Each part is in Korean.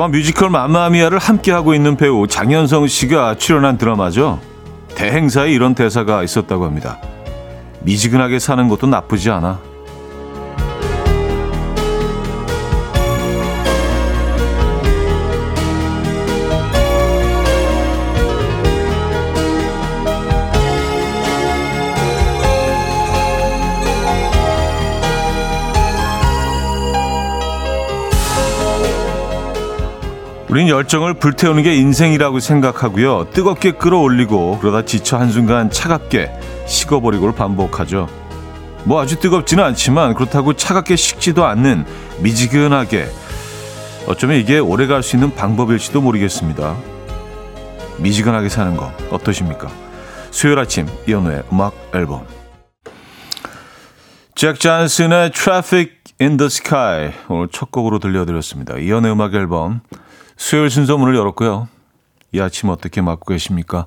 저와 뮤지컬 마마미아를 함께하고 있는 배우 장현성 씨가 출연한 드라마죠. 대행사에 이런 대사가 있었다고 합니다. 미지근하게 사는 것도 나쁘지 않아. 우린 열정을 불태우는 게 인생이라고 생각하고요. 뜨겁게 끌어올리고 그러다 지쳐 한순간 차갑게 식어버리고를 반복하죠. 뭐 아주 뜨겁지는 않지만 그렇다고 차갑게 식지도 않는 미지근하게 어쩌면 이게 오래 갈 수 있는 방법일지도 모르겠습니다. 미지근하게 사는 거 어떠십니까? 수요일 아침 이현우의 음악 앨범 잭 잔슨의 Traffic in the Sky 오늘 첫 곡으로 들려드렸습니다. 이현우의 음악 앨범 수요일 순서 문을 열었고요. 이 아침 어떻게 맞고 계십니까?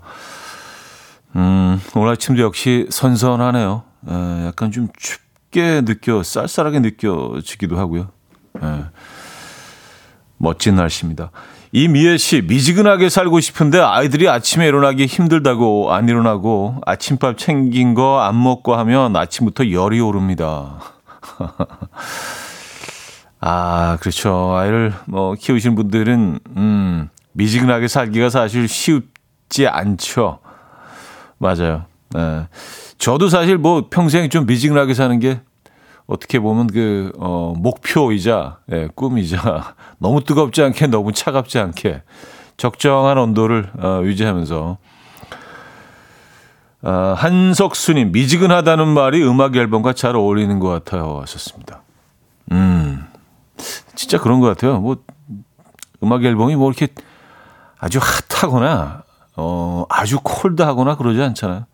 음, 오늘 아침도 역시 선선하네요. 에, 약간 좀 춥게 느껴, 쌀쌀하게 느껴지기도 하고요. 에, 멋진 날씨입니다. 이미애 씨, 미지근하게 살고 싶은데 아이들이 아침에 일어나기 힘들다고 안 일어나고 아침밥 챙긴 거 안 먹고 하면 아침부터 열이 오릅니다. 아, 그렇죠. 아이를 뭐 키우신 분들은 음, 미지근하게 살기가 사실 쉽지 않죠. 맞아요. 네. 저도 사실 뭐 평생 좀 미지근하게 사는 게 어떻게 보면 그, 어, 목표이자, 예, 꿈이자, 너무 뜨겁지 않게, 너무 차갑지 않게, 적정한 온도를, 어, 유지하면서, 어, 한석수님, 미지근하다는 말이 음악 앨범과 잘 어울리는 것 같아요. 하셨습니다. 음. 진짜 그런 것 같아요. 뭐 음악 앨범이 뭐 이렇게 아주 hot하거나 어 아주 cold하거나 그러지 않잖아요.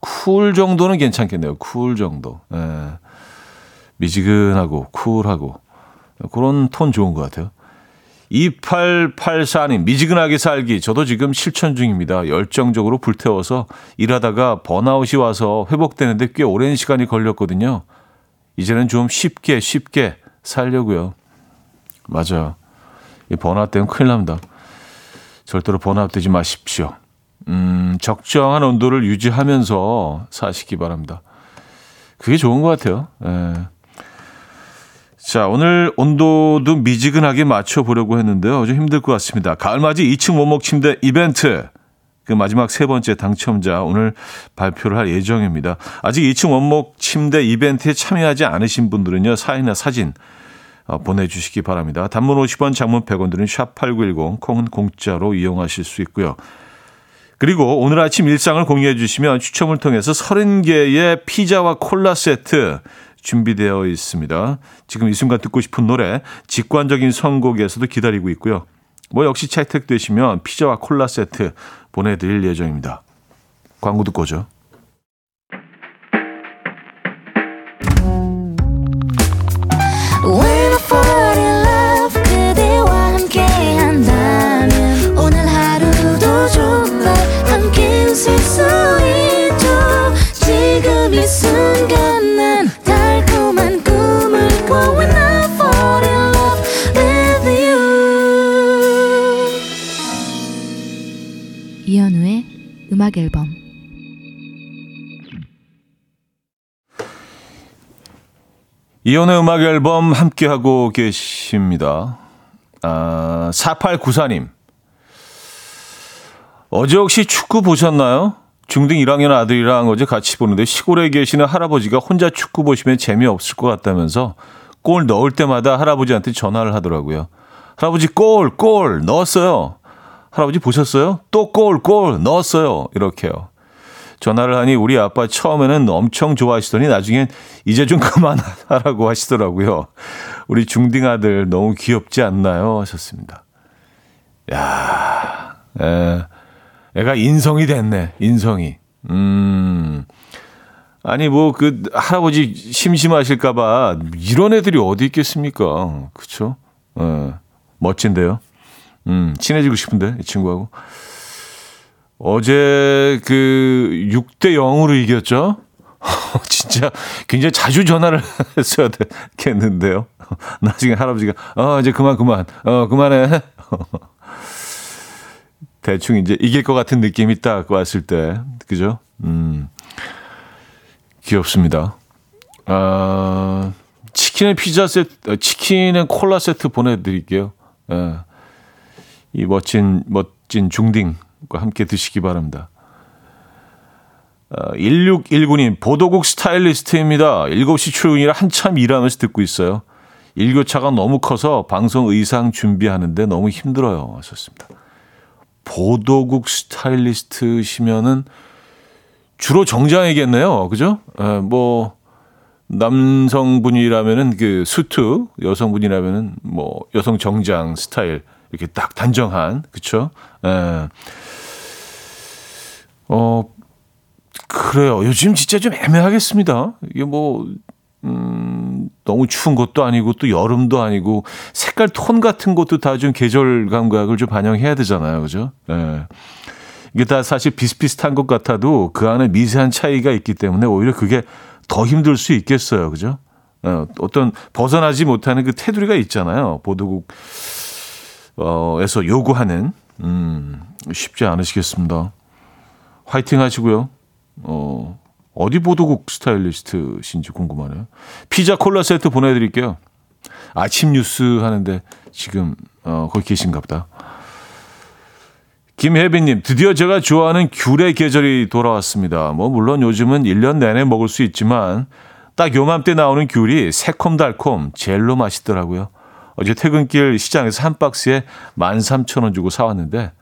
cool 정도는 괜찮겠네요. cool 정도. 예. 미지근하고 쿨하고 그런 톤 좋은 것 같아요. 2884님, 미지근하게 살기. 저도 지금 실천 중입니다. 열정적으로 불태워서 일하다가 번아웃이 와서 회복되는데 꽤 오랜 시간이 걸렸거든요. 이제는 좀 쉽게, 쉽게 살려고요. 맞아요. 이 번아웃 되면 큰일 납니다. 절대로 번아웃 되지 마십시오. 음, 적정한 온도를 유지하면서 사시기 바랍니다. 그게 좋은 것 같아요. 예. 자, 오늘 온도도 미지근하게 맞춰보려고 했는데요. 좀 힘들 것 같습니다. 가을맞이 2층 원목 침대 이벤트. 그 마지막 세 번째 당첨자 오늘 발표를 할 예정입니다. 아직 2층 원목 침대 이벤트에 참여하지 않으신 분들은요. 사인이나 사진 어, 보내주시기 바랍니다. 단문 50원, 장문 100원 들은 샵8910, 콩은 공짜로 이용하실 수 있고요. 그리고 오늘 아침 일상을 공유해 주시면 추첨을 통해서 30개의 피자와 콜라 세트 준비되어 있습니다. 지금 이 순간 듣고 싶은 노래 직관적인 선곡에서도 기다리고 있고요. 뭐 역시 채택되시면 피자와 콜라 세트 보내드릴 예정입니다. 광고 듣고 오죠. 음 이혼의 음악 앨범 함께하고 계십니다. 아, 4894님. 어제 혹시 축구 보셨나요? 중등 1학년 아들이랑 어제 같이 보는데 시골에 계시는 할아버지가 혼자 축구 보시면 재미없을 것 같다면서 골 넣을 때마다 할아버지한테 전화를 하더라고요. 할아버지 골, 골 넣었어요. 할아버지 보셨어요? 또 골, 골 넣었어요. 이렇게요. 전화를 하니 우리 아빠 처음에는 엄청 좋아하시더니 나중엔 이제 좀 그만하라고 하시더라고요. 우리 중딩 아들 너무 귀엽지 않나요? 하셨습니다. 야, 에, 애가 인성이 됐네. 인성이. 음. 아니 뭐 그 할아버지 심심하실까봐 이런 애들이 어디 있겠습니까? 그렇죠? 에, 멋진데요. 음, 친해지고 싶은데, 이 친구하고. 어제 그 6대 0으로 이겼죠? 진짜 굉장히 자주 전화를 했어야 되겠는데요. 나중에 할아버지가 어 이제 그만 그만 어 그만해. 대충 이제 이길 것 같은 느낌이 딱 왔을 때 그죠? 음 귀엽습니다. 아 치킨에 피자 세트, 어, 치킨에 콜라 세트 보내드릴게요. 예. 이 멋진 멋진 중딩과 함께 드시기 바랍니다. 1619님, 어, 보도국 스타일리스트입니다. 7시 출근이라 한참 일하면서 듣고 있어요. 일교차가 너무 커서 방송 의상 준비하는데 너무 힘들어요. 하셨습니다. 보도국 스타일리스트시면은 주로 정장이겠네요. 그죠? 에, 뭐, 남성분이라면은 그 수트, 여성분이라면은 뭐 여성 정장 스타일 이렇게 딱 단정한, 그쵸? 에. 어, 그래요. 요즘 진짜 좀 애매하겠습니다. 이게 뭐, 음, 너무 추운 것도 아니고 또 여름도 아니고 색깔 톤 같은 것도 다 좀 계절 감각을 좀 반영해야 되잖아요. 그죠? 예. 이게 다 사실 비슷비슷한 것 같아도 그 안에 미세한 차이가 있기 때문에 오히려 그게 더 힘들 수 있겠어요. 그죠? 어, 어떤 벗어나지 못하는 그 테두리가 있잖아요. 보도국, 어, 에서 요구하는, 음, 쉽지 않으시겠습니다. 화이팅 하시고요. 어, 어디 보도국 스타일리스트신지 궁금하네요. 피자 콜라 세트 보내드릴게요. 아침 뉴스 하는데 지금 어, 거기 계신가 보다. 김혜빈님, 드디어 제가 좋아하는 귤의 계절이 돌아왔습니다. 뭐, 물론 요즘은 1년 내내 먹을 수 있지만, 딱 요맘때 나오는 귤이 새콤달콤, 젤로 맛있더라고요. 어제 퇴근길 시장에서 한 박스에 13,000원 주고 사왔는데,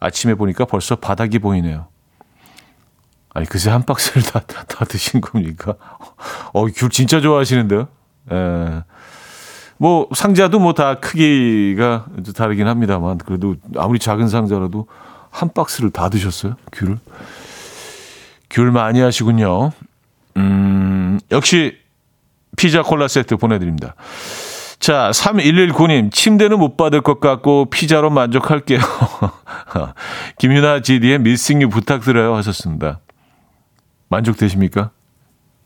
아침에 보니까 벌써 바닥이 보이네요. 아니, 그새 한 박스를 다, 다 드신 겁니까? 어, 귤 진짜 좋아하시는데요? 예. 뭐, 상자도 뭐 다 크기가 다르긴 합니다만, 그래도 아무리 작은 상자라도 한 박스를 다 드셨어요? 귤을? 귤 많이 하시군요. 음, 역시 피자 콜라 세트 보내드립니다. 자, 3119님, 침대는 못 받을 것 같고 피자로 만족할게요. 김윤아 GD의 미싱 유 부탁드려요 하셨습니다. 만족되십니까?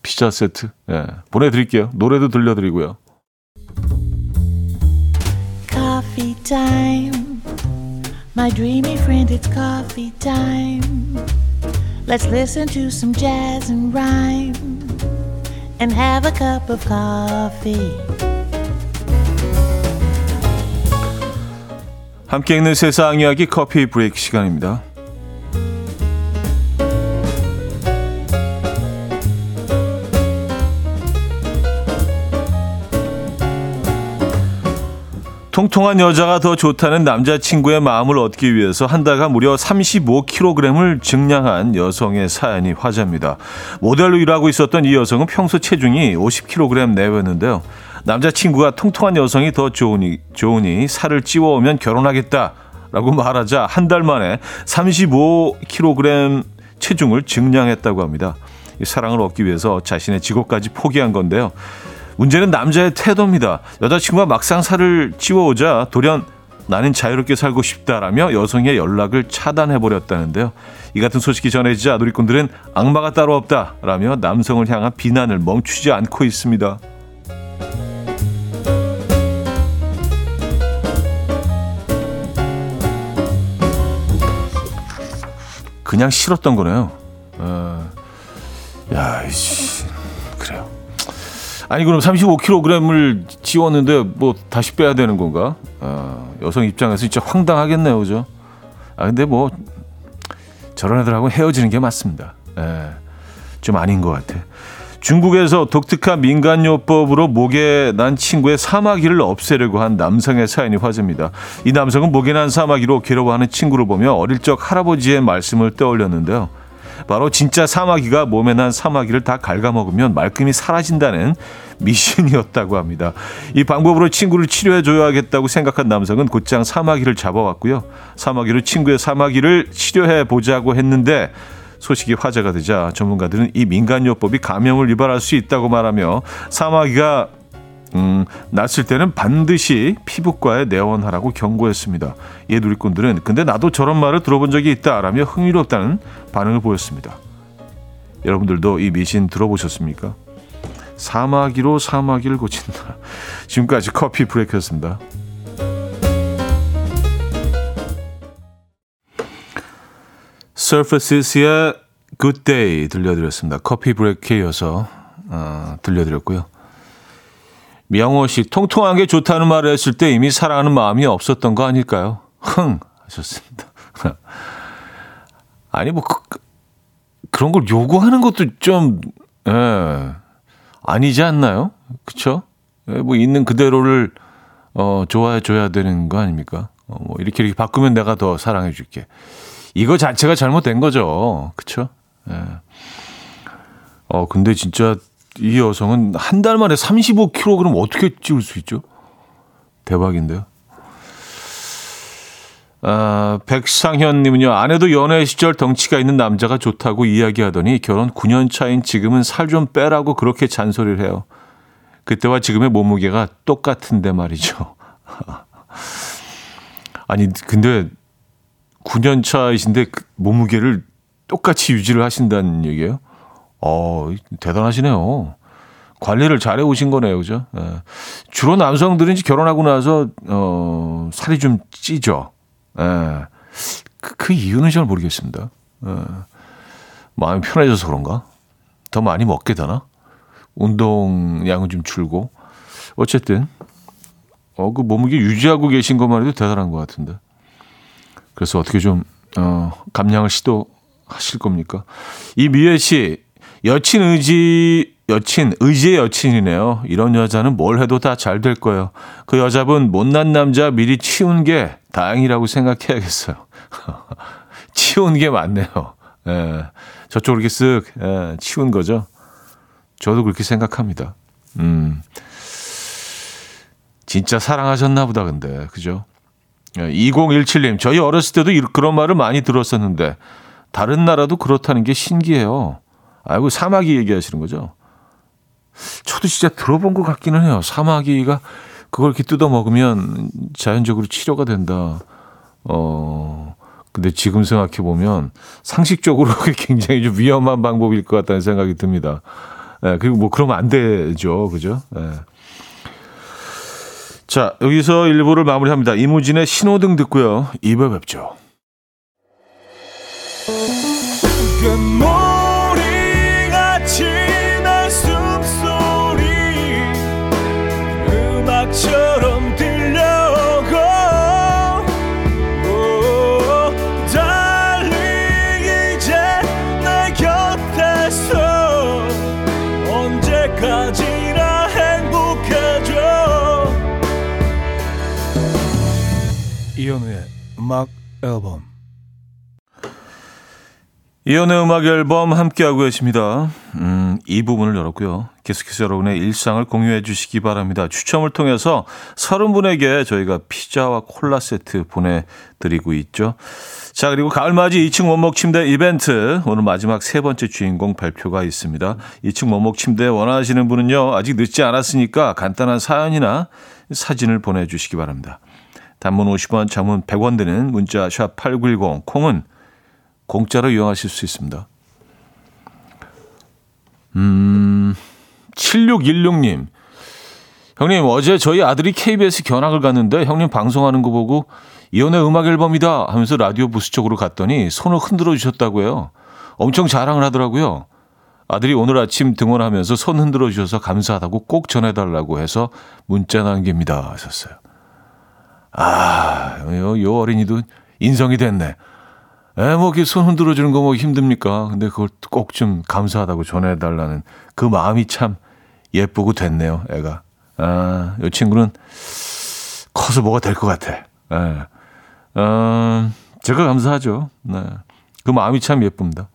피자 세트. 예, 보내드릴게요. 노래도 들려드리고요. Coffee time. My dreamy friend, it's coffee time. Let's listen to some jazz and rhyme and have a cup of coffee. 함께 있는 세상 이야기 커피 브레이크 시간입니다. 통통한 여자가 더 좋다는 남자친구의 마음을 얻기 위해서 한 달간 무려 35kg을 증량한 여성의 사연이 화제입니다. 모델로 일하고 있었던 이 여성은 평소 체중이 50kg 내외였는데요. 남자친구가 통통한 여성이 더 좋으니, 좋으니 살을 찌워오면 결혼하겠다. 라고 말하자 한 달 만에 35kg 체중을 증량했다고 합니다. 이 사랑을 얻기 위해서 자신의 직업까지 포기한 건데요. 문제는 남자의 태도입니다. 여자친구가 막상 살을 찌워오자 돌연 나는 자유롭게 살고 싶다라며 여성의 연락을 차단해버렸다는데요. 이 같은 소식이 전해지자 누리꾼들은 악마가 따로 없다라며 남성을 향한 비난을 멈추지 않고 있습니다. 그냥 싫었던 거네요. 어, 야, 이씨, 그래요. 아니 그럼 35kg을 지웠는데 뭐 다시 빼야 되는 건가? 아, 여성 입장에서 진짜 황당하겠네요, 그죠? 아 근데 뭐 저런 애들하고 헤어지는 게 맞습니다. 예, 좀 아닌 것 같아. 중국에서 독특한 민간요법으로 목에 난 친구의 사마귀를 없애려고 한 남성의 사연이 화제입니다. 이 남성은 목에 난 사마귀로 괴로워하는 친구를 보며 어릴 적 할아버지의 말씀을 떠올렸는데요. 바로 진짜 사마귀가 몸에 난 사마귀를 다 갉아먹으면 말끔히 사라진다는 미신이었다고 합니다. 이 방법으로 친구를 치료해 줘야겠다고 생각한 남성은 곧장 사마귀를 잡아왔고요. 사마귀로 친구의 사마귀를 치료해 보자고 했는데 소식이 화제가 되자 전문가들은 이 민간요법이 감염을 유발할 수 있다고 말하며 사마귀가 음, 났을 때는 반드시 피부과에 내원하라고 경고했습니다. 예 누리꾼들은 근데 나도 저런 말을 들어본 적이 있다라며 흥미롭다는 반응을 보였습니다. 여러분들도 이 미신 들어보셨습니까? 사마귀로 사마귀를 고친다. 지금까지 커피 브레이크였습니다. 서퍼시스의 Good Day 들려드렸습니다. 커피 브레이크에 이어서 어, 들려드렸고요. 명호 씨, 통통한 게 좋다는 말을 했을 때 이미 사랑하는 마음이 없었던 거 아닐까요? 흥! 하셨습니다. 아니, 뭐, 그, 그런 걸 요구하는 것도 좀, 예, 아니지 않나요? 그쵸? 예, 뭐, 있는 그대로를, 어, 좋아해줘야 되는 거 아닙니까? 어, 뭐, 이렇게 이렇게 바꾸면 내가 더 사랑해줄게. 이거 자체가 잘못된 거죠. 그쵸? 예. 어, 근데 진짜 이 여성은 한 달 만에 35kg 어떻게 찌울 수 있죠? 대박인데요. 아, 백상현님은요, 아내도 연애 시절 덩치가 있는 남자가 좋다고 이야기하더니 결혼 9년 차인 지금은 살 좀 빼라고 그렇게 잔소리를 해요. 그때와 지금의 몸무게가 똑같은데 말이죠. 아니, 근데 9년 차이신데 그 몸무게를 똑같이 유지를 하신다는 얘기예요? 어, 대단하시네요. 관리를 잘해 오신 거네요, 그죠? 예. 주로 남성들은 이제 결혼하고 나서, 어, 살이 좀 찌죠. 예. 그, 그 이유는 잘 모르겠습니다. 예. 마음이 편해져서 그런가? 더 많이 먹게 되나? 운동량은 좀 줄고. 어쨌든, 어, 그 몸무게 유지하고 계신 것만 해도 대단한 것 같은데. 그래서 어떻게 좀, 어, 감량을 시도하실 겁니까? 이 미애 씨, 여친 의지, 여친, 의지의 여친이네요. 이런 여자는 뭘 해도 다 잘 될 거예요. 그 여자분 못난 남자 미리 치운 게 다행이라고 생각해야겠어요. 치운 게 맞네요. 예. 저쪽으로 이렇게 쓱, 예, 치운 거죠. 저도 그렇게 생각합니다. 음. 진짜 사랑하셨나 보다, 근데. 그죠? 2017님, 예, 저희 어렸을 때도 그런 말을 많이 들었었는데, 다른 나라도 그렇다는 게 신기해요. 아이고, 사마귀 얘기하시는 거죠? 저도 진짜 들어본 것 같기는 해요. 사마귀가 그걸 이렇게 뜯어 먹으면 자연적으로 치료가 된다. 어, 근데 지금 생각해 보면 상식적으로 굉장히 좀 위험한 방법일 것 같다는 생각이 듭니다. 예, 그리고 뭐 그러면 안 되죠. 그죠? 예. 자, 여기서 1부를 마무리합니다. 이무진의 신호등 듣고요. 2부 뵙죠. 이현우의 음악 앨범 이현우의 음악 앨범 함께하고 계십니다. 음, 이 부분을 열었고요. 계속해서 여러분의 일상을 공유해 주시기 바랍니다. 추첨을 통해서 30분에게 저희가 피자와 콜라 세트 보내드리고 있죠. 자, 그리고 가을맞이 2층 원목 침대 이벤트. 오늘 마지막 세 번째 주인공 발표가 있습니다. 2층 원목 침대 원하시는 분은요, 아직 늦지 않았으니까 간단한 사연이나 사진을 보내주시기 바랍니다. 단문 50원, 장문 100원 드는 문자 샵 8910, 콩은 공짜로 이용하실 수 있습니다. 음, 7616님. 형님, 어제 저희 아들이 KBS 견학을 갔는데 형님 방송하는 거 보고 이혼의 음악 앨범이다 하면서 라디오 부스 쪽으로 갔더니 손을 흔들어 주셨다고요. 엄청 자랑을 하더라고요. 아들이 오늘 아침 등원하면서 손 흔들어 주셔서 감사하다고 꼭 전해달라고 해서 문자 남깁니다 하셨어요. 아, 요, 요 어린이도 인성이 됐네. 에, 뭐, 이렇게 손 흔들어 주는 거 뭐 힘듭니까? 근데 그걸 꼭 좀 감사하다고 전해달라는 그 마음이 참 예쁘고 됐네요, 애가. 아, 요 친구는 커서 뭐가 될 것 같아. 예. 어, 제가 감사하죠. 네. 그 마음이 참 예쁩니다.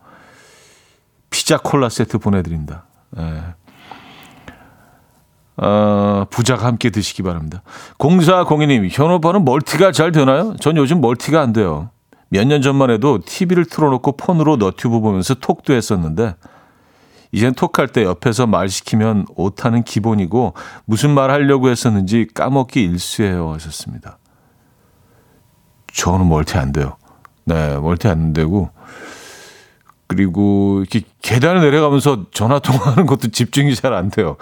피자 콜라 세트 보내드립니다. 예. 어, 부자가 함께 드시기 바랍니다. 공사공이님, 현 오빠는 멀티가 잘 되나요? 전 요즘 멀티가 안 돼요. 몇 년 전만 해도 TV를 틀어놓고 폰으로 너튜브 보면서 톡도 했었는데, 이젠 톡할 때 옆에서 말 시키면 오타는 기본이고, 무슨 말 하려고 했었는지 까먹기 일쑤예요. 하셨습니다. 저는 멀티 안 돼요. 네, 멀티 안 되고, 그리고 이렇게 계단을 내려가면서 전화 통화하는 것도 집중이 잘 안 돼요.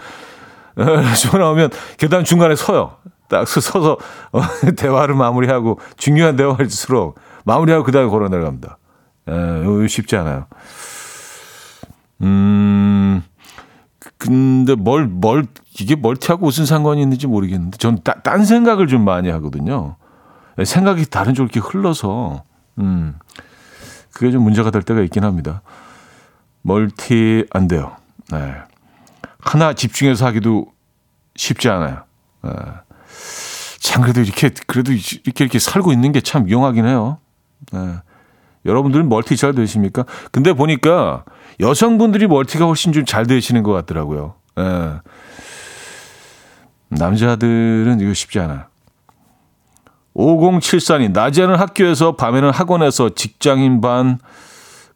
전화 오면 계단 중간에 서요. 딱 서서 어, 대화를 마무리하고 중요한 대화일수록 마무리하고 그다음에 걸어 내려갑니다. 에, 쉽지 않아요. 음, 근데 뭘, 뭘, 이게 멀티하고 무슨 상관이 있는지 모르겠는데, 전 따, 딴 생각을 좀 많이 하거든요. 생각이 다른 쪽으로 이렇게 흘러서, 음, 그게 좀 문제가 될 때가 있긴 합니다. 멀티 안 돼요. 네. 하나 집중해서 하기도 쉽지 않아요. 네. 참 그래도 이렇게 그래도 이렇게 이렇게 살고 있는 게 참 유용하긴 해요. 네. 여러분들은 멀티 잘 되십니까? 근데 보니까 여성분들이 멀티가 훨씬 좀 잘 되시는 것 같더라고요. 네. 남자들은 이거 쉽지 않아요. 5074님, 낮에는 학교에서 밤에는 학원에서 직장인 반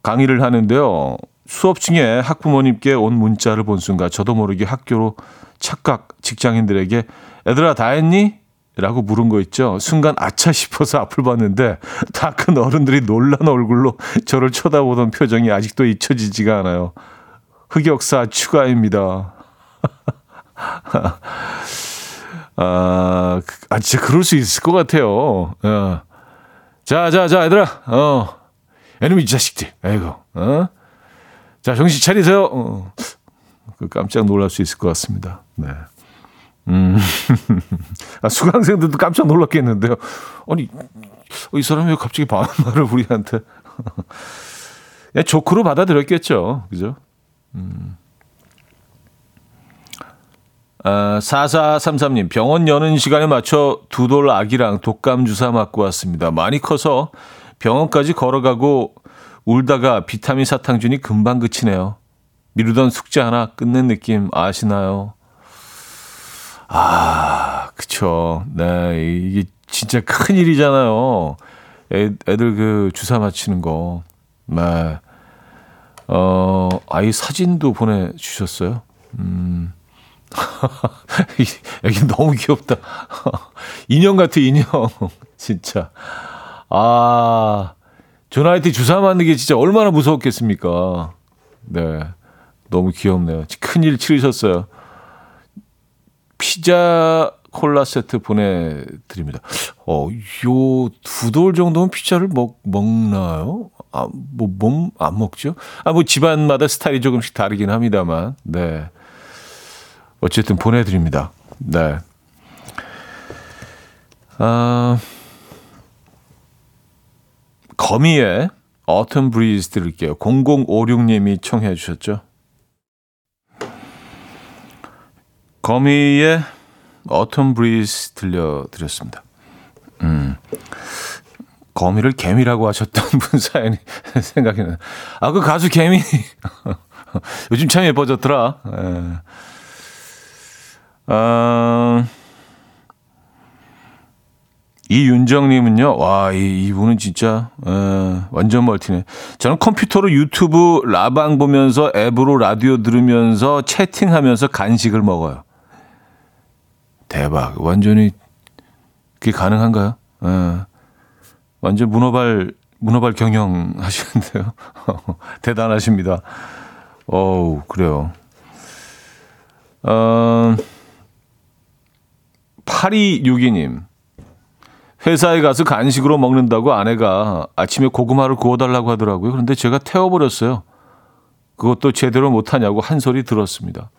강의를 하는데요. 수업 중에 학부모님께 온 문자를 본 순간 저도 모르게 학교로 착각 직장인들에게 애들아 다 했니? 라고 물은 거 있죠. 순간 아차 싶어서 앞을 봤는데 다 큰 어른들이 놀란 얼굴로 저를 쳐다보던 표정이 아직도 잊혀지지가 않아요. 흑역사 추가입니다. 아, 아, 진짜 그럴 수 있을 것 같아요. 어. 자, 자, 자, 얘들아, 어. 애놈이 자식들, 아이고, 어. 자, 정신 차리세요. 어. 그 깜짝 놀랄 수 있을 것 같습니다. 네. 음. 아, 수강생들도 깜짝 놀랐겠는데요. 아니, 이 사람이 왜 갑자기 반말을 우리한테. 그냥 조크로 받아들였겠죠. 그죠? 음. 아, 4433님, 병원 여는 시간에 맞춰 두 돌 아기랑 독감 주사 맞고 왔습니다. 많이 커서 병원까지 걸어가고 울다가 비타민 사탕 주니 금방 그치네요. 미루던 숙제 하나 끝낸 느낌 아시나요? 아, 그쵸. 네, 이게 진짜 큰 일이잖아요. 애, 애들 그 주사 맞히는 거. 네. 어, 아이 사진도 보내주셨어요. 음. 애기 너무 귀엽다. 인형 같아, 인형. 진짜. 아, 조나이티 주사 맞는 게 진짜 얼마나 무서웠겠습니까? 네. 너무 귀엽네요. 큰일 치르셨어요. 피자 콜라 세트 보내드립니다. 어, 요 두 돌 정도면 피자를 먹, 먹나요? 아, 뭐, 몸, 안 먹죠? 아, 뭐 집안마다 스타일이 조금씩 다르긴 합니다만, 네. 어쨌든 보내드립니다. 네. 아, 거미의 Autumn Breeze 들을게요. 0056님이 청해 주셨죠. 거미의 Autumn Breeze 들려드렸습니다. 음. 거미를 개미라고 하셨던 분 사연이 생각이 나요. 아, 그 가수 개미. 요즘 참 예뻐졌더라. 예. 어, 이윤정님은요, 와, 이, 이분은 진짜, 에, 완전 멀티네. 저는 컴퓨터로 유튜브 라방 보면서 앱으로 라디오 들으면서 채팅하면서 간식을 먹어요. 대박. 완전히, 그게 가능한가요? 에, 완전 문어발, 문어발 경영 하시는데요. 대단하십니다. 어우, 그래요. 어, 8262님. 회사에 가서 간식으로 먹는다고 아내가 아침에 고구마를 구워달라고 하더라고요. 그런데 제가 태워버렸어요. 그것도 제대로 못하냐고 한 소리 들었습니다.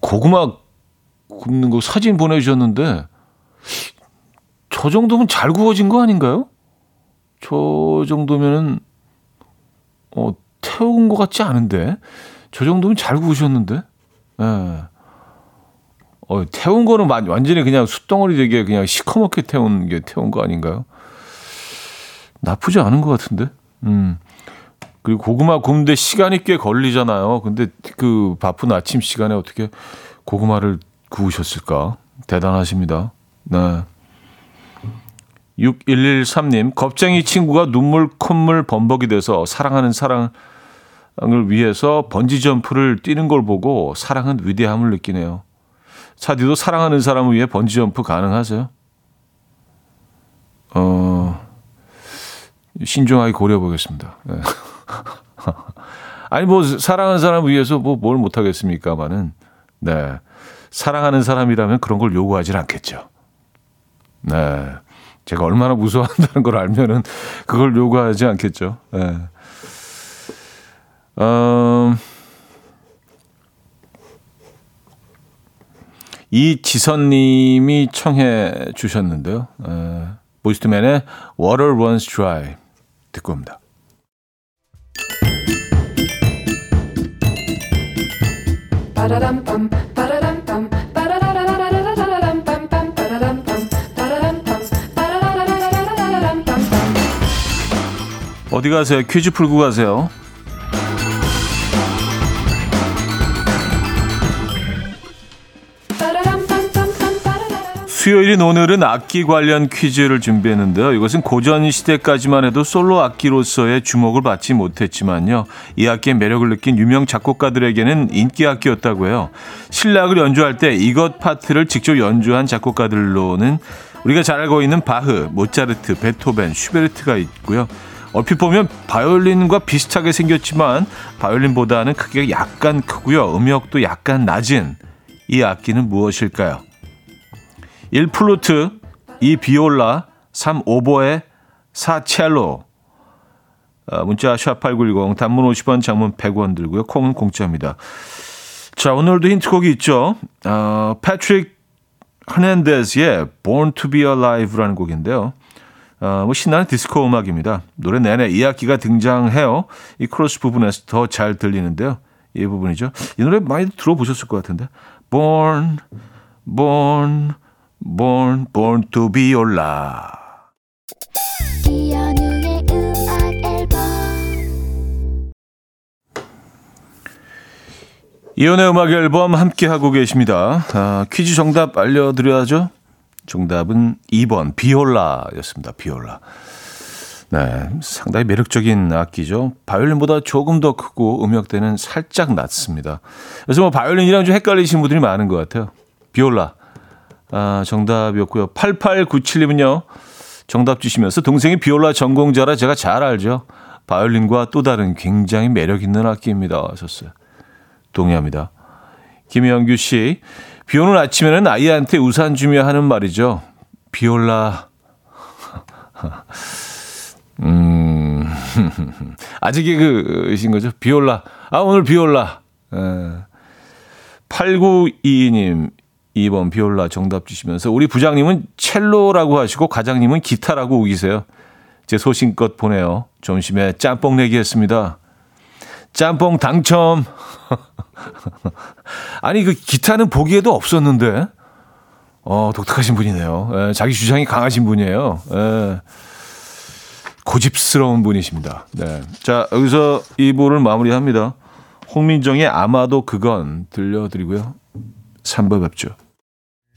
고구마 굽는 거 사진 보내주셨는데, 저 정도면 잘 구워진 거 아닌가요? 저 정도면은, 어, 태운 것 같지 않은데? 저 정도면 잘 구우셨는데? 예. 네. 어, 태운 거는 완전히 그냥 숯덩어리 되게 그냥 시커멓게 태운 게 태운 거 아닌가요? 나쁘지 않은 것 같은데. 음. 그리고 고구마 굽는데 시간이 꽤 걸리잖아요. 근데 그 바쁜 아침 시간에 어떻게 고구마를 구우셨을까? 대단하십니다. 네. 6113님, 겁쟁이 친구가 눈물, 콧물, 범벅이 돼서 사랑하는 사랑을 위해서 번지점프를 뛰는 걸 보고 사랑은 위대함을 느끼네요. 차디도 사랑하는 사람을 위해 번지점프 가능하세요? 어, 신중하게 고려해보겠습니다. 네. 아니 뭐 사랑하는 사람을 위해서 뭐 뭘 못하겠습니까만은 네 사랑하는 사람이라면 그런 걸 요구하지 않겠죠. 네 제가 얼마나 무서워한다는 걸 알면은 그걸 요구하지 않겠죠. 네. 음, 이지선님이 청해 주셨는데요. 에, 보이스트맨의 Water Runs Dry 듣고 옵니다. 어디 가세요? 퀴즈 풀고 가세요. 수요일인 오늘은 악기 관련 퀴즈를 준비했는데요. 이것은 고전 시대까지만 해도 솔로 악기로서의 주목을 받지 못했지만요. 이 악기의 매력을 느낀 유명 작곡가들에게는 인기 악기였다고 해요. 신락을 연주할 때 이것 파트를 직접 연주한 작곡가들로는 우리가 잘 알고 있는 바흐, 모차르트, 베토벤, 슈베르트가 있고요. 얼핏 보면 바이올린과 비슷하게 생겼지만 바이올린보다는 크기가 약간 크고요. 음역도 약간 낮은 이 악기는 무엇일까요? 1 플루트, 2 비올라, 3 오보에, 4 첼로. 아, 문자 샵8910 단문 50원 장문 100원 들고요. 콩은 공짜입니다. 자, 오늘도 힌트곡이 있죠. 어, 패트릭 허넨데스의 Born to be Alive라는 곡인데요. 어, 뭐 신나는 디스코 음악입니다. 노래 내내 이 악기가 등장해요. 이 코러스 부분에서 더 잘 들리는데요. 이 부분이죠. 이 노래 많이 들어보셨을 것 같은데. Born, born, born, born to be your love. 이연우의 음악 앨범 이연의 음악 앨범 함께 하고 계십니다. 아, 퀴즈 정답 알려드려야죠. 정답은 2번 비올라였습니다. 비올라. 네, 상당히 매력적인 악기죠. 바이올린보다 조금 더 크고 음역대는 살짝 낮습니다. 그래서 뭐 바이올린이랑 좀 헷갈리시는 분들이 많은 것 같아요. 비올라. 아, 정답이었고요. 8897님은요. 정답 주시면서 동생이 비올라 전공자라 제가 잘 알죠. 바이올린과 또 다른 굉장히 매력 있는 악기입니다. 하셨어요. 동의합니다. 김영규 씨. 비 오는 아침에는 아이한테 우산 주며 하는 말이죠. 비올라. 음, 아직 개그신 거죠? 비올라. 아, 오늘 비올라. 8922님, 2번 비올라 정답 주시면서 우리 부장님은 첼로라고 하시고 과장님은 기타라고 우기세요. 제 소신껏 보내요. 점심에 짬뽕 내기 했습니다. 짬뽕 당첨. 아니 그 기타는 보기에도 없었는데. 어, 독특하신 분이네요. 에, 자기 주장이 강하신 분이에요. 에, 고집스러운 분이십니다. 네. 자, 여기서 2부를 마무리합니다. 홍민정의 아마도 그건 들려드리고요. 3부 뵙죠.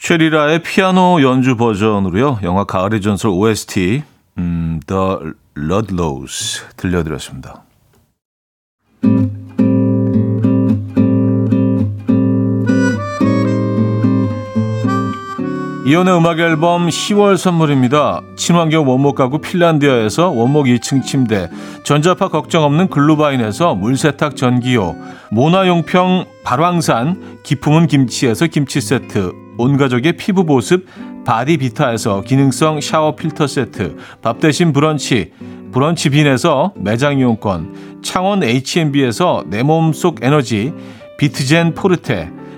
쉐리라의 피아노 연주 버전으로요. 영화 가을의 전설 OST 음, The Ludlows 들려드렸습니다. 이현우의 음악 앨범 10월 선물입니다. 친환경 원목 가구 핀란디아에서 원목 2층 침대, 전자파 걱정 없는 글루바인에서 물세탁 전기요, 모나용평 발왕산 기품은 김치에서 김치 세트, 온 가족의 피부 보습 바디비타에서 기능성 샤워 필터 세트, 밥 대신 브런치, 브런치 빈에서 매장 이용권, 창원 H&B에서 내 몸속 에너지, 비트젠 포르테,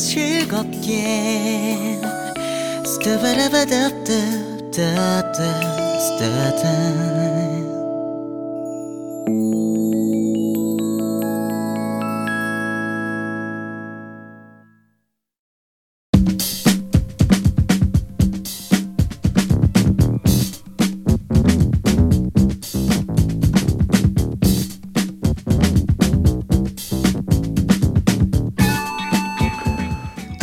즐겁게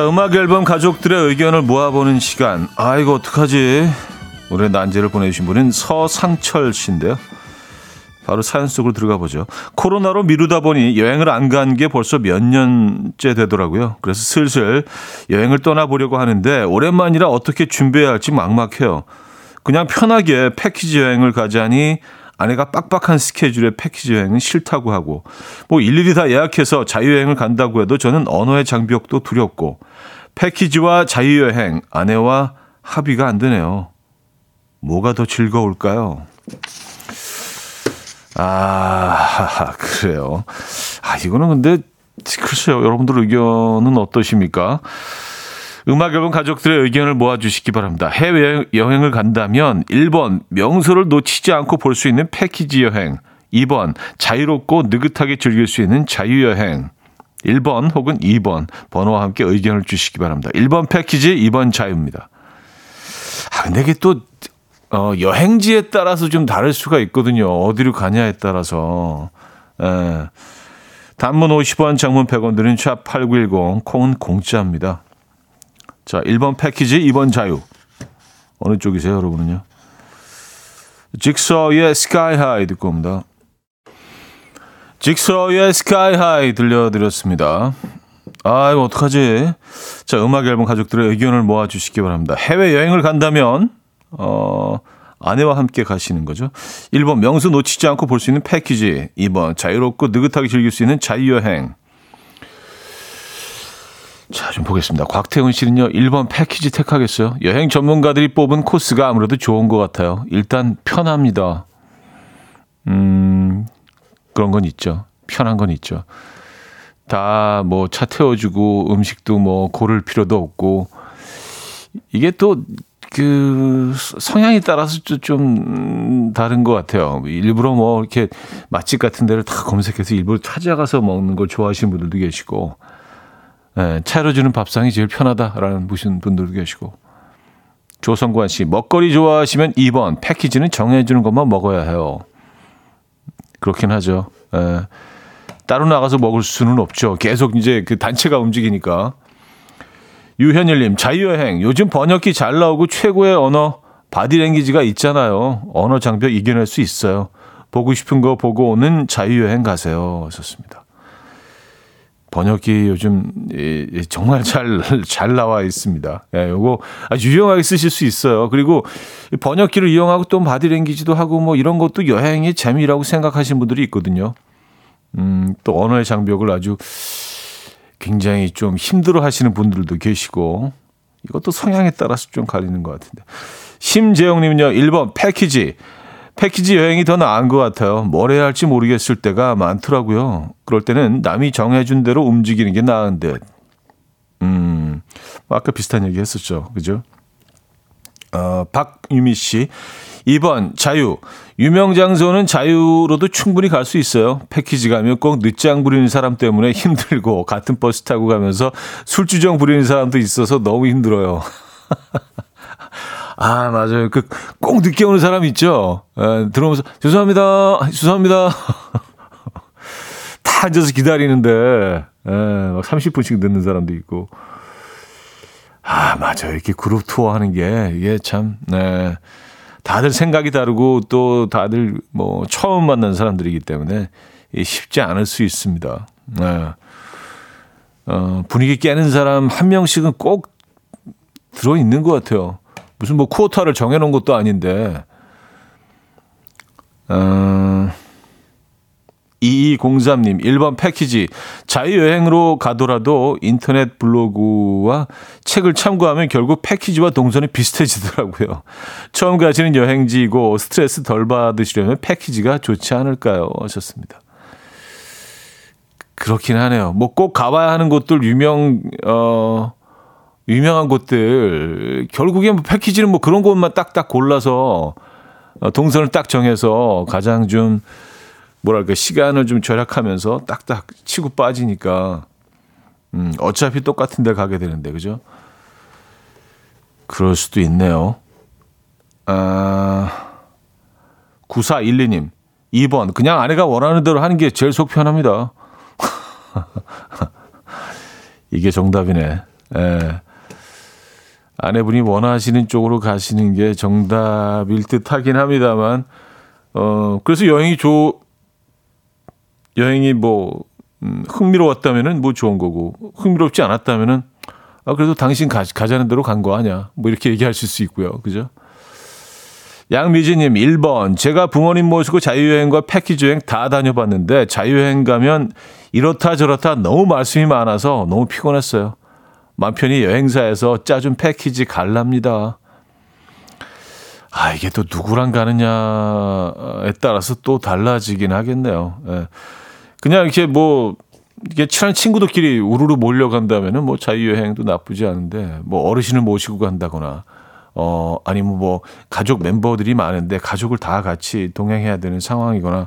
자, 음악 앨범 가족들의 의견을 모아보는 시간. 아, 이거 어떡하지? 올해 난제를 보내주신 분은 서상철 씨인데요. 바로 사연 속으로 들어가 보죠. 코로나로 미루다 보니 여행을 안 간 게 벌써 몇 년째 되더라고요. 그래서 슬슬 여행을 떠나보려고 하는데 오랜만이라 어떻게 준비해야 할지 막막해요. 그냥 편하게 패키지 여행을 가자니 아내가 빡빡한 스케줄에 패키지 여행은 싫다고 하고 뭐 일일이 다 예약해서 자유여행을 간다고 해도 저는 언어의 장벽도 두렵고 패키지와 자유여행 아내와 합의가 안 되네요. 뭐가 더 즐거울까요? 아, 그래요. 아, 이거는 근데 글쎄요. 여러분들 의견은 어떠십니까? 음악 앨범 가족들의 의견을 모아주시기 바랍니다. 해외 여행을 간다면 1번 명소를 놓치지 않고 볼 수 있는 패키지 여행 2번 자유롭고 느긋하게 즐길 수 있는 자유여행 1번 혹은 2번 번호와 함께 의견을 주시기 바랍니다. 1번 패키지 2번 자유입니다. 아, 근데 이게 또 어, 여행지에 따라서 좀 다를 수가 있거든요. 어디로 가냐에 따라서. 에. 예. 단문 50원, 장문 100원 드는 샵8910, 콩은 공짜입니다. 자, 1번 패키지, 2번 자유. 어느 쪽이세요, 여러분은요? 직소의 Sky High 듣고 옵니다. 직소의 Sky High 들려드렸습니다. 아, 이거 어떡하지? 자, 음악 앨범 가족들의 의견을 모아주시기 바랍니다. 해외여행을 간다면, 어, 아내와 함께 가시는 거죠. 1번 명소 놓치지 않고 볼 수 있는 패키지. 2번 자유롭고 느긋하게 즐길 수 있는 자유여행. 자, 좀 보겠습니다. 곽태훈 씨는요, 1번 패키지 택하겠어요. 여행 전문가들이 뽑은 코스가 아무래도 좋은 것 같아요. 일단 편합니다. 음, 그런 건 있죠. 편한 건 있죠. 다 뭐 차 태워주고 음식도 뭐 고를 필요도 없고, 이게 또 그 성향에 따라서 좀 다른 것 같아요. 일부러 뭐 이렇게 맛집 같은 데를 다 검색해서 일부러 찾아가서 먹는 걸 좋아하시는 분들도 계시고, 예, 차려 주는 밥상이 제일 편하다라는 무슨 분들도 계시고. 조성관 씨, 먹거리 좋아하시면 2번, 패키지는 정해주는 것만 먹어야 해요. 그렇긴 하죠. 예, 따로 나가서 먹을 수는 없죠. 계속 이제 그 단체가 움직이니까. 유현일님, 자유여행. 요즘 번역기 잘 나오고 최고의 언어, 바디랭귀지가 있잖아요. 언어 장벽 이겨낼 수 있어요. 보고 싶은 거 보고 오는 자유여행 가세요. 하셨습니다. 번역기 요즘 정말 잘, 잘 나와 있습니다. 예, 요거 아주 유용하게 쓰실 수 있어요. 그리고 번역기를 이용하고 또 바디랭귀지도 하고 뭐 이런 것도 여행의 재미라고 생각하시는 분들이 있거든요. 음, 또 언어의 장벽을 아주 굉장히 좀 힘들어 하시는 분들도 계시고 이것도 성향에 따라서 좀 갈리는 것 같은데. 심재영님은요, 1번 패키지. 패키지 여행이 더 나은 것 같아요. 뭘 해야 할지 모르겠을 때가 많더라고요. 그럴 때는 남이 정해준 대로 움직이는 게 나은데. 음, 아까 비슷한 얘기 했었죠. 그죠? 어, 박유미 씨. 2번, 자유. 유명 장소는 자유로도 충분히 갈 수 있어요. 패키지 가면 꼭 늦장 부리는 사람 때문에 힘들고, 같은 버스 타고 가면서 술주정 부리는 사람도 있어서 너무 힘들어요. 아, 맞아요. 그, 꼭 늦게 오는 사람 있죠? 에, 들어오면서, 죄송합니다. 죄송합니다. 다 앉아서 기다리는데, 에, 막 30분씩 늦는 사람도 있고. 아, 맞아요. 이렇게 그룹 투어 하는 게, 이게 참, 네. 다들 생각이 다르고 또 다들 뭐 처음 만난 사람들이기 때문에 쉽지 않을 수 있습니다. 네. 어, 분위기 깨는 사람 한 명씩은 꼭 들어 있는 것 같아요. 무슨 뭐 쿼터를 정해놓은 것도 아닌데. 어, 2203님, 1번 패키지. 자유여행으로 가더라도 인터넷 블로그와 책을 참고하면 결국 패키지와 동선이 비슷해지더라고요. 처음 가시는 여행지이고 스트레스 덜 받으시려면 패키지가 좋지 않을까요? 하셨습니다. 그렇긴 하네요. 뭐 꼭 가봐야 하는 곳들 유명, 어, 유명한 곳들. 결국에 뭐 패키지는 뭐 그런 곳만 딱딱 골라서 어, 동선을 딱 정해서 가장 좀 뭐랄까 시간을 좀 절약하면서 딱딱 치고 빠지니까 음, 어차피 똑같은 데 가게 되는데 그죠? 그럴 수도 있네요. 아 9412님 2번 그냥 아내가 원하는 대로 하는 게 제일 속 편합니다. 이게 정답이네. 예. 아내분이 원하시는 쪽으로 가시는 게 정답일 듯 하긴 합니다만, 어, 그래서 여행이 좋, 여행이 뭐 음, 흥미로웠다면은 뭐 좋은 거고 흥미롭지 않았다면은 아 그래도 당신 가, 가자는 대로 간 거 아니야. 뭐 이렇게 얘기하실 수 있고요. 그죠? 양미지님 1번. 제가 부모님 모시고 자유여행과 패키지 여행 다 다녀봤는데 자유여행 가면 이렇다 저렇다 너무 말씀이 많아서 너무 피곤했어요 맘 편히 여행사에서 짜준 패키지 갈랍니다 아, 이게 또 누구랑 가느냐에 따라서 또 달라지긴 하겠네요. 예. 그냥 이렇게 뭐 이게 친한 친구들끼리 우르르 몰려간다면은 뭐 자유여행도 나쁘지 않은데 뭐 어르신을 모시고 간다거나 어 아니면 뭐 가족 멤버들이 많은데 가족을 다 같이 동행해야 되는 상황이거나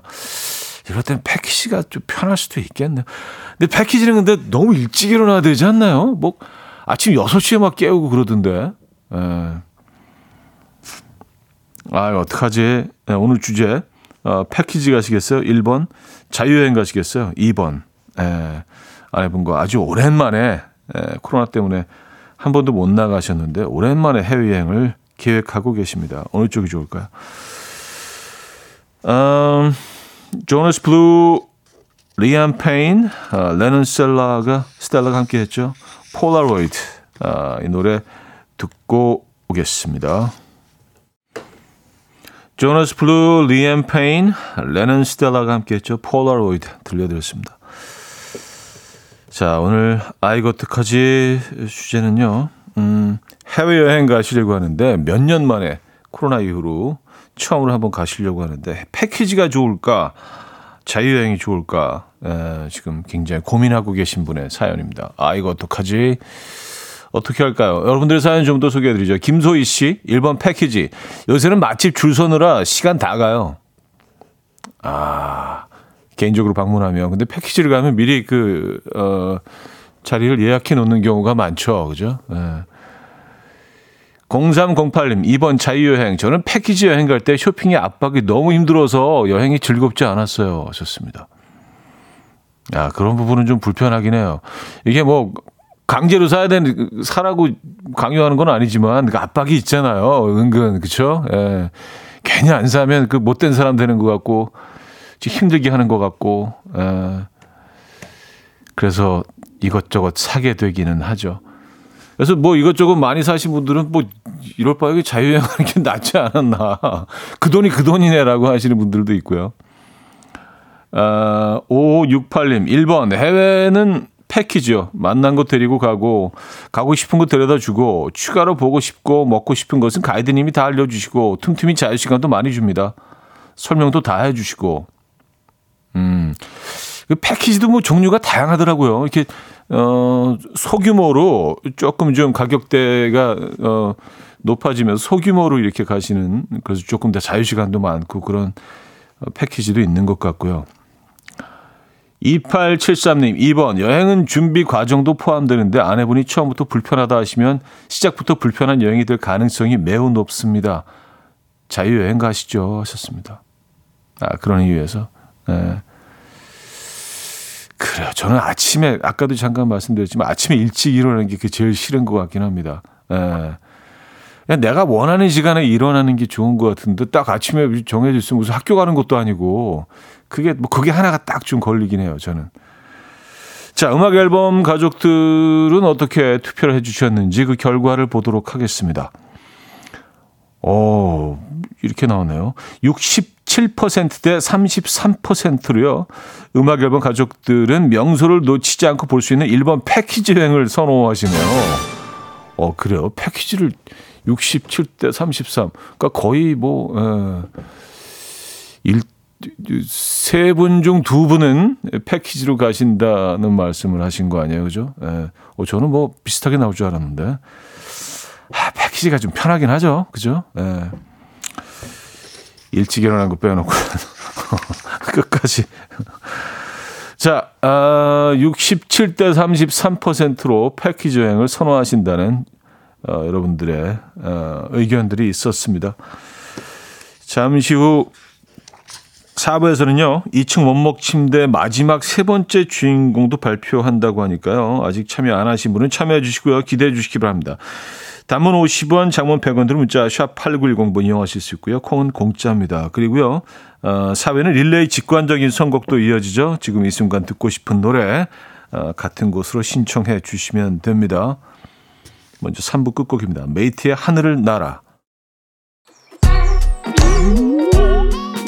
이럴 땐 패키지가 좀 편할 수도 있겠네요. 근데 패키지는 근데 너무 일찍 일어나야 되지 않나요? 뭐 아침 6시에 막 깨우고 그러던데. 예. 아, 어떡하지? 네, 오늘 주제 어, 패키지 가시겠어요? 1번 자유여행 가시겠어요? 2번 에, 아내분과 아주 오랜만에 에, 코로나 때문에 한 번도 못 나가셨는데 오랜만에 해외여행을 계획하고 계십니다. 어느 쪽이 좋을까요? 음, 조너스 블루, 리암 페인, 어, 레넌 스텔라가 스텔라가 함께했죠. Polaroid 어, 이 노래 듣고 오겠습니다. 조너스 블루, 리암 페인, 레넌 스텔라가 함께했죠. Polaroid 들려드렸습니다. 자, 오늘 아이고 어떡하지 주제는요. 음, 해외 여행 가시려고 하는데 몇 년 만에 코로나 이후로 처음으로 한번 가시려고 하는데 패키지가 좋을까? 자유여행이 좋을까? 에, 지금 굉장히 고민하고 계신 분의 사연입니다. 아, 이거 어떡하지? 어떻게 할까요? 여러분들의 사연 좀 더 소개해드리죠. 김소희 씨, 1번 패키지. 요새는 맛집 줄 서느라 시간 다 가요. 아, 개인적으로 방문하면. 근데 패키지를 가면 미리 그, 어, 자리를 예약해 놓는 경우가 많죠. 그죠? 예. 0308님, 2번 자유여행. 저는 패키지 여행 갈 때 쇼핑의 압박이 너무 힘들어서 여행이 즐겁지 않았어요. 하셨습니다. 야, 그런 부분은 좀 불편하긴 해요. 이게 뭐, 강제로 사야 되는 사라고 강요하는 건 아니지만 그 압박이 있잖아요. 은근 그렇죠? 예. 괜히 안 사면 그 못된 사람 되는 것 같고 힘들게 하는 것 같고 예. 그래서 이것저것 사게 되기는 하죠. 그래서 뭐 이것저것 많이 사신 분들은 뭐 이럴 바에 자유여행하는 게 낫지 않았나. 그 돈이 그 돈이네라고 하시는 분들도 있고요. 아, 5568님, 1번. 해외는 패키지요. 만난 곳 데리고 가고 가고 싶은 곳 데려다 주고 추가로 보고 싶고 먹고 싶은 것은 가이드님이 다 알려주시고 틈틈이 자유시간도 많이 줍니다. 설명도 다 해주시고, 음, 그 패키지도 뭐 종류가 다양하더라고요. 이렇게, 어, 소규모로 조금 좀 가격대가, 어, 높아지면서 소규모로 이렇게 가시는, 그래서 조금 더 자유 시간도 많고 그런 패키지도 있는 것 같고요. 2873님, 2번. 여행은 준비 과정도 포함되는데 아내분이 처음부터 불편하다 하시면 시작부터 불편한 여행이 될 가능성이 매우 높습니다. 자유여행 가시죠. 하셨습니다. 아, 그런 이유에서. 네. 그래요. 저는 아침에, 아까도 잠깐 말씀드렸지만 아침에 일찍 일어나는 게 제일 싫은 것 같긴 합니다. 네. 그냥 내가 원하는 시간에 일어나는 게 좋은 것 같은데 딱 아침에 정해져 있으면 무슨 학교 가는 것도 아니고 그게 뭐 그게 하나가 딱 좀 걸리긴 해요 저는. 자 음악 앨범 가족들은 어떻게 투표를 해주셨는지 그 결과를 보도록 하겠습니다. 오 이렇게 나오네요. 67%대 33%로요. 음악 앨범 가족들은 명소를 놓치지 않고 볼 수 있는 1번 패키지 여행을 선호하시네요. 어 그래요. 패키지를 67대 33. 그러니까 거의 뭐, 일, 세 분 중 두 분은 패키지로 가신다는 말씀을 하신 거 아니에요. 그죠? 예. 어, 저는 뭐 비슷하게 나올 줄 알았는데. 아, 패키지가 좀 편하긴 하죠. 그죠? 예. 일찍 일어난 거 빼놓고. 끝까지. 자, 아, 67대 33%로 패키지 여행을 선호하신다는 어, 여러분들의 어, 의견들이 있었습니다. 잠시 후 4부에서는요, 2층 원목 침대 마지막 세 번째 주인공도 발표한다고 하니까요. 아직 참여 안 하신 분은 참여해 주시고요. 기대해 주시기 바랍니다. 단문 50원, 장문 100원 들은 문자 샵 8910번 이용하실 수 있고요. 콩은 공짜입니다. 그리고요. 어, 사회는 릴레이 직관적인 선곡도 이어지죠. 지금 이 순간 듣고 싶은 노래 어, 같은 곳으로 신청해 주시면 됩니다. 먼저 3부 끝곡입니다. 메이트의 하늘을 날아.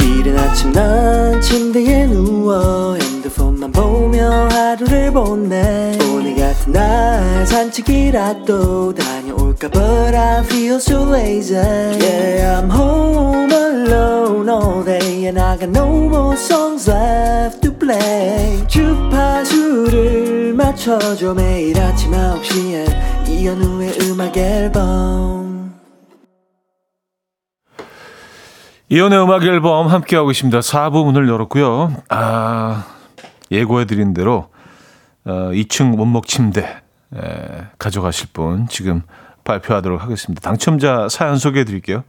이른 아침 난 침대에 누워 핸드폰만 보며 하루를 보내 날 산책이라도 다녀올까 But I feel so lazy Yeah I'm home alone all day And I got no more songs left to play 주파수를 맞춰줘 매일 아침 9시에 이현우의 음악 앨범 이연의 음악 앨범 함께하고 있습니다. 4부 문을 열었고요. 아, 예고해드린 대로 어, 2층 원목 침대 에, 가져가실 분 지금 발표하도록 하겠습니다. 당첨자 사연 소개해 드릴게요.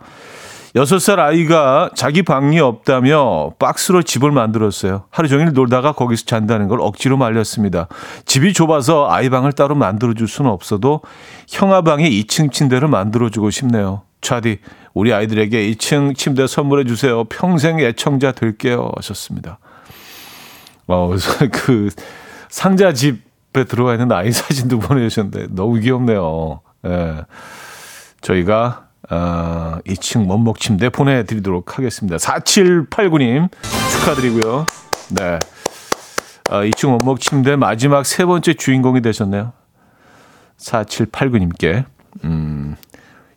6살 아이가 자기 방이 없다며 박스로 집을 만들었어요. 하루 종일 놀다가 거기서 잔다는 걸 억지로 말렸습니다. 집이 좁아서 아이 방을 따로 만들어줄 수는 없어도 형아 방에 2층 침대를 만들어주고 싶네요. 차디, 우리 아이들에게 2층 침대 선물해 주세요. 평생 애청자 될게요. 하셨습니다. 어, 그 상자 집에 들어가 있는 아이 사진도 보내주셨는데 너무 귀엽네요. 예. 저희가 어, 2층 원목 침대 보내드리도록 하겠습니다. 4789님 축하드리고요. 네. 어, 2층 원목 침대 마지막 세 번째 주인공이 되셨네요. 4789님께 음,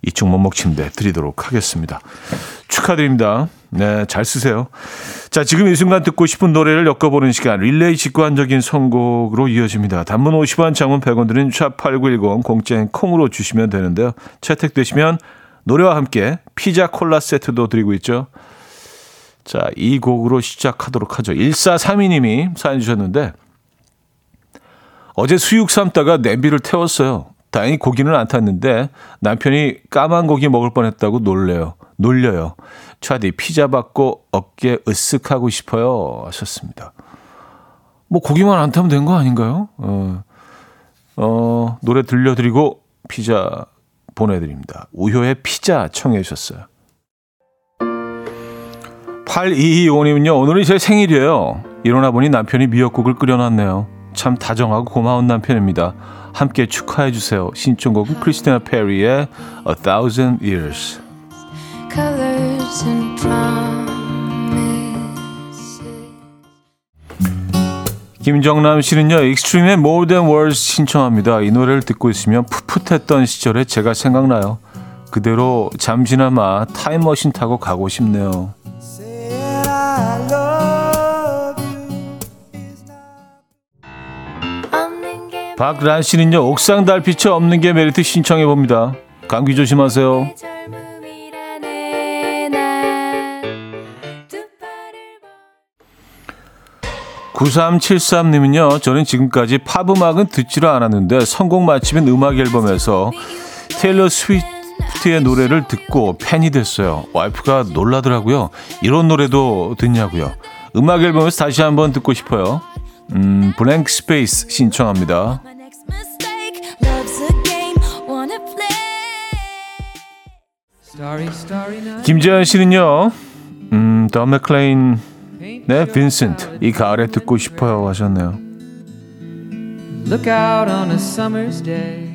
2층 원목 침대 드리도록 하겠습니다. 축하드립니다. 네, 잘 쓰세요. 자, 지금 이 순간 듣고 싶은 노래를 엮어보는 시간 릴레이 직관적인 선곡으로 이어집니다. 단문 50원, 장문 100원 드린 샵8910 공짜인 콩으로 주시면 되는데요. 채택되시면 노래와 함께 피자 콜라 세트도 드리고 있죠. 자, 이 곡으로 시작하도록 하죠. 1432님이 사연 주셨는데 어제 수육 삶다가 냄비를 태웠어요. 다행히 고기는 안 탔는데 남편이 까만 고기 먹을 뻔했다고 놀래요. 놀려요. 차디 피자 받고 어깨 으쓱하고 싶어요. 하셨습니다. 뭐 고기만 안 타면 된 거 아닌가요? 어, 어, 노래 들려드리고 피자 보내드립니다. 우효의 피자 청해 주셨어요. 8225님은요, 오늘이 제 생일이에요. 일어나 보니 남편이 미역국을 끓여놨네요. 참 다정하고 고마운 남편입니다. 함께 축하해 주세요. 신청곡은 크리스티나 페리의 A Thousand Years. 김정남 씨는요, 익스트림의 More Than Words 신청합니다. 이 노래를 듣고 있으면 풋풋했던 시절에 제가 생각나요. 그대로 잠시나마 타임머신 타고 가고 싶네요. 박란 씨는요, 옥상 달빛이 없는 게 메리트 신청해 봅니다. 감기 조심하세요. 9373님은요, 저는 지금까지 팝 음악은 듣지를 않았는데 성공 마치면 음악 앨범에서 테일러 스위프트의 노래를 듣고 팬이 됐어요. 와이프가 놀라더라고요. 이런 노래도 듣냐고요. 음악 앨범에서 다시 한번 듣고 싶어요. 음, Blank Space 신청합니다. 김재현 씨는요, 음, 돈 맥클레인, 네, 빈센트, 이 가을에 듣고 싶어요 하셨네요. Look out on a summer's day.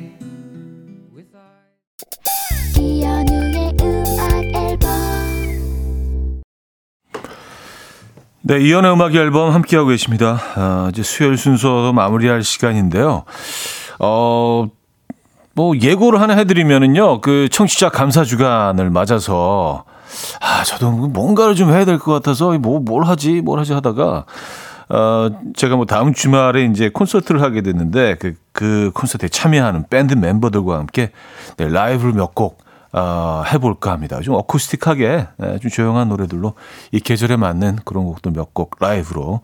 네, 이연의 음악 앨범 함께하고 계십니다. 아, 이제 수요일 순서도 마무리할 시간인데요. 어, 뭐, 예고를 하나 해드리면은요, 그 청취자 감사 주간을 맞아서, 아, 저도 뭔가를 좀 해야 될 것 같아서, 뭐, 뭘 하지, 뭘 하지 하다가, 어, 제가 뭐 다음 주말에 이제 콘서트를 하게 됐는데, 그, 그 콘서트에 참여하는 밴드 멤버들과 함께 네, 라이브를 몇 곡, 어, 해볼까 합니다. 좀 어쿠스틱하게, 네, 좀 조용한 노래들로 이 계절에 맞는 그런 곡도 몇 곡 라이브로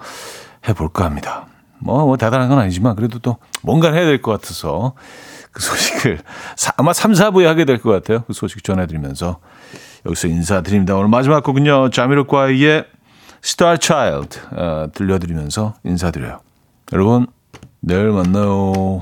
해볼까 합니다. 뭐, 뭐 대단한 건 아니지만 그래도 또 뭔가를 해야 될 것 같아서 그 소식을 사- 아마 3, 4부에 하게 될 것 같아요. 그 소식 전해드리면서 여기서 인사드립니다. 오늘 마지막 곡은요. 자미로과의 Star Child 어, 들려드리면서 인사드려요. 여러분 내일 만나요.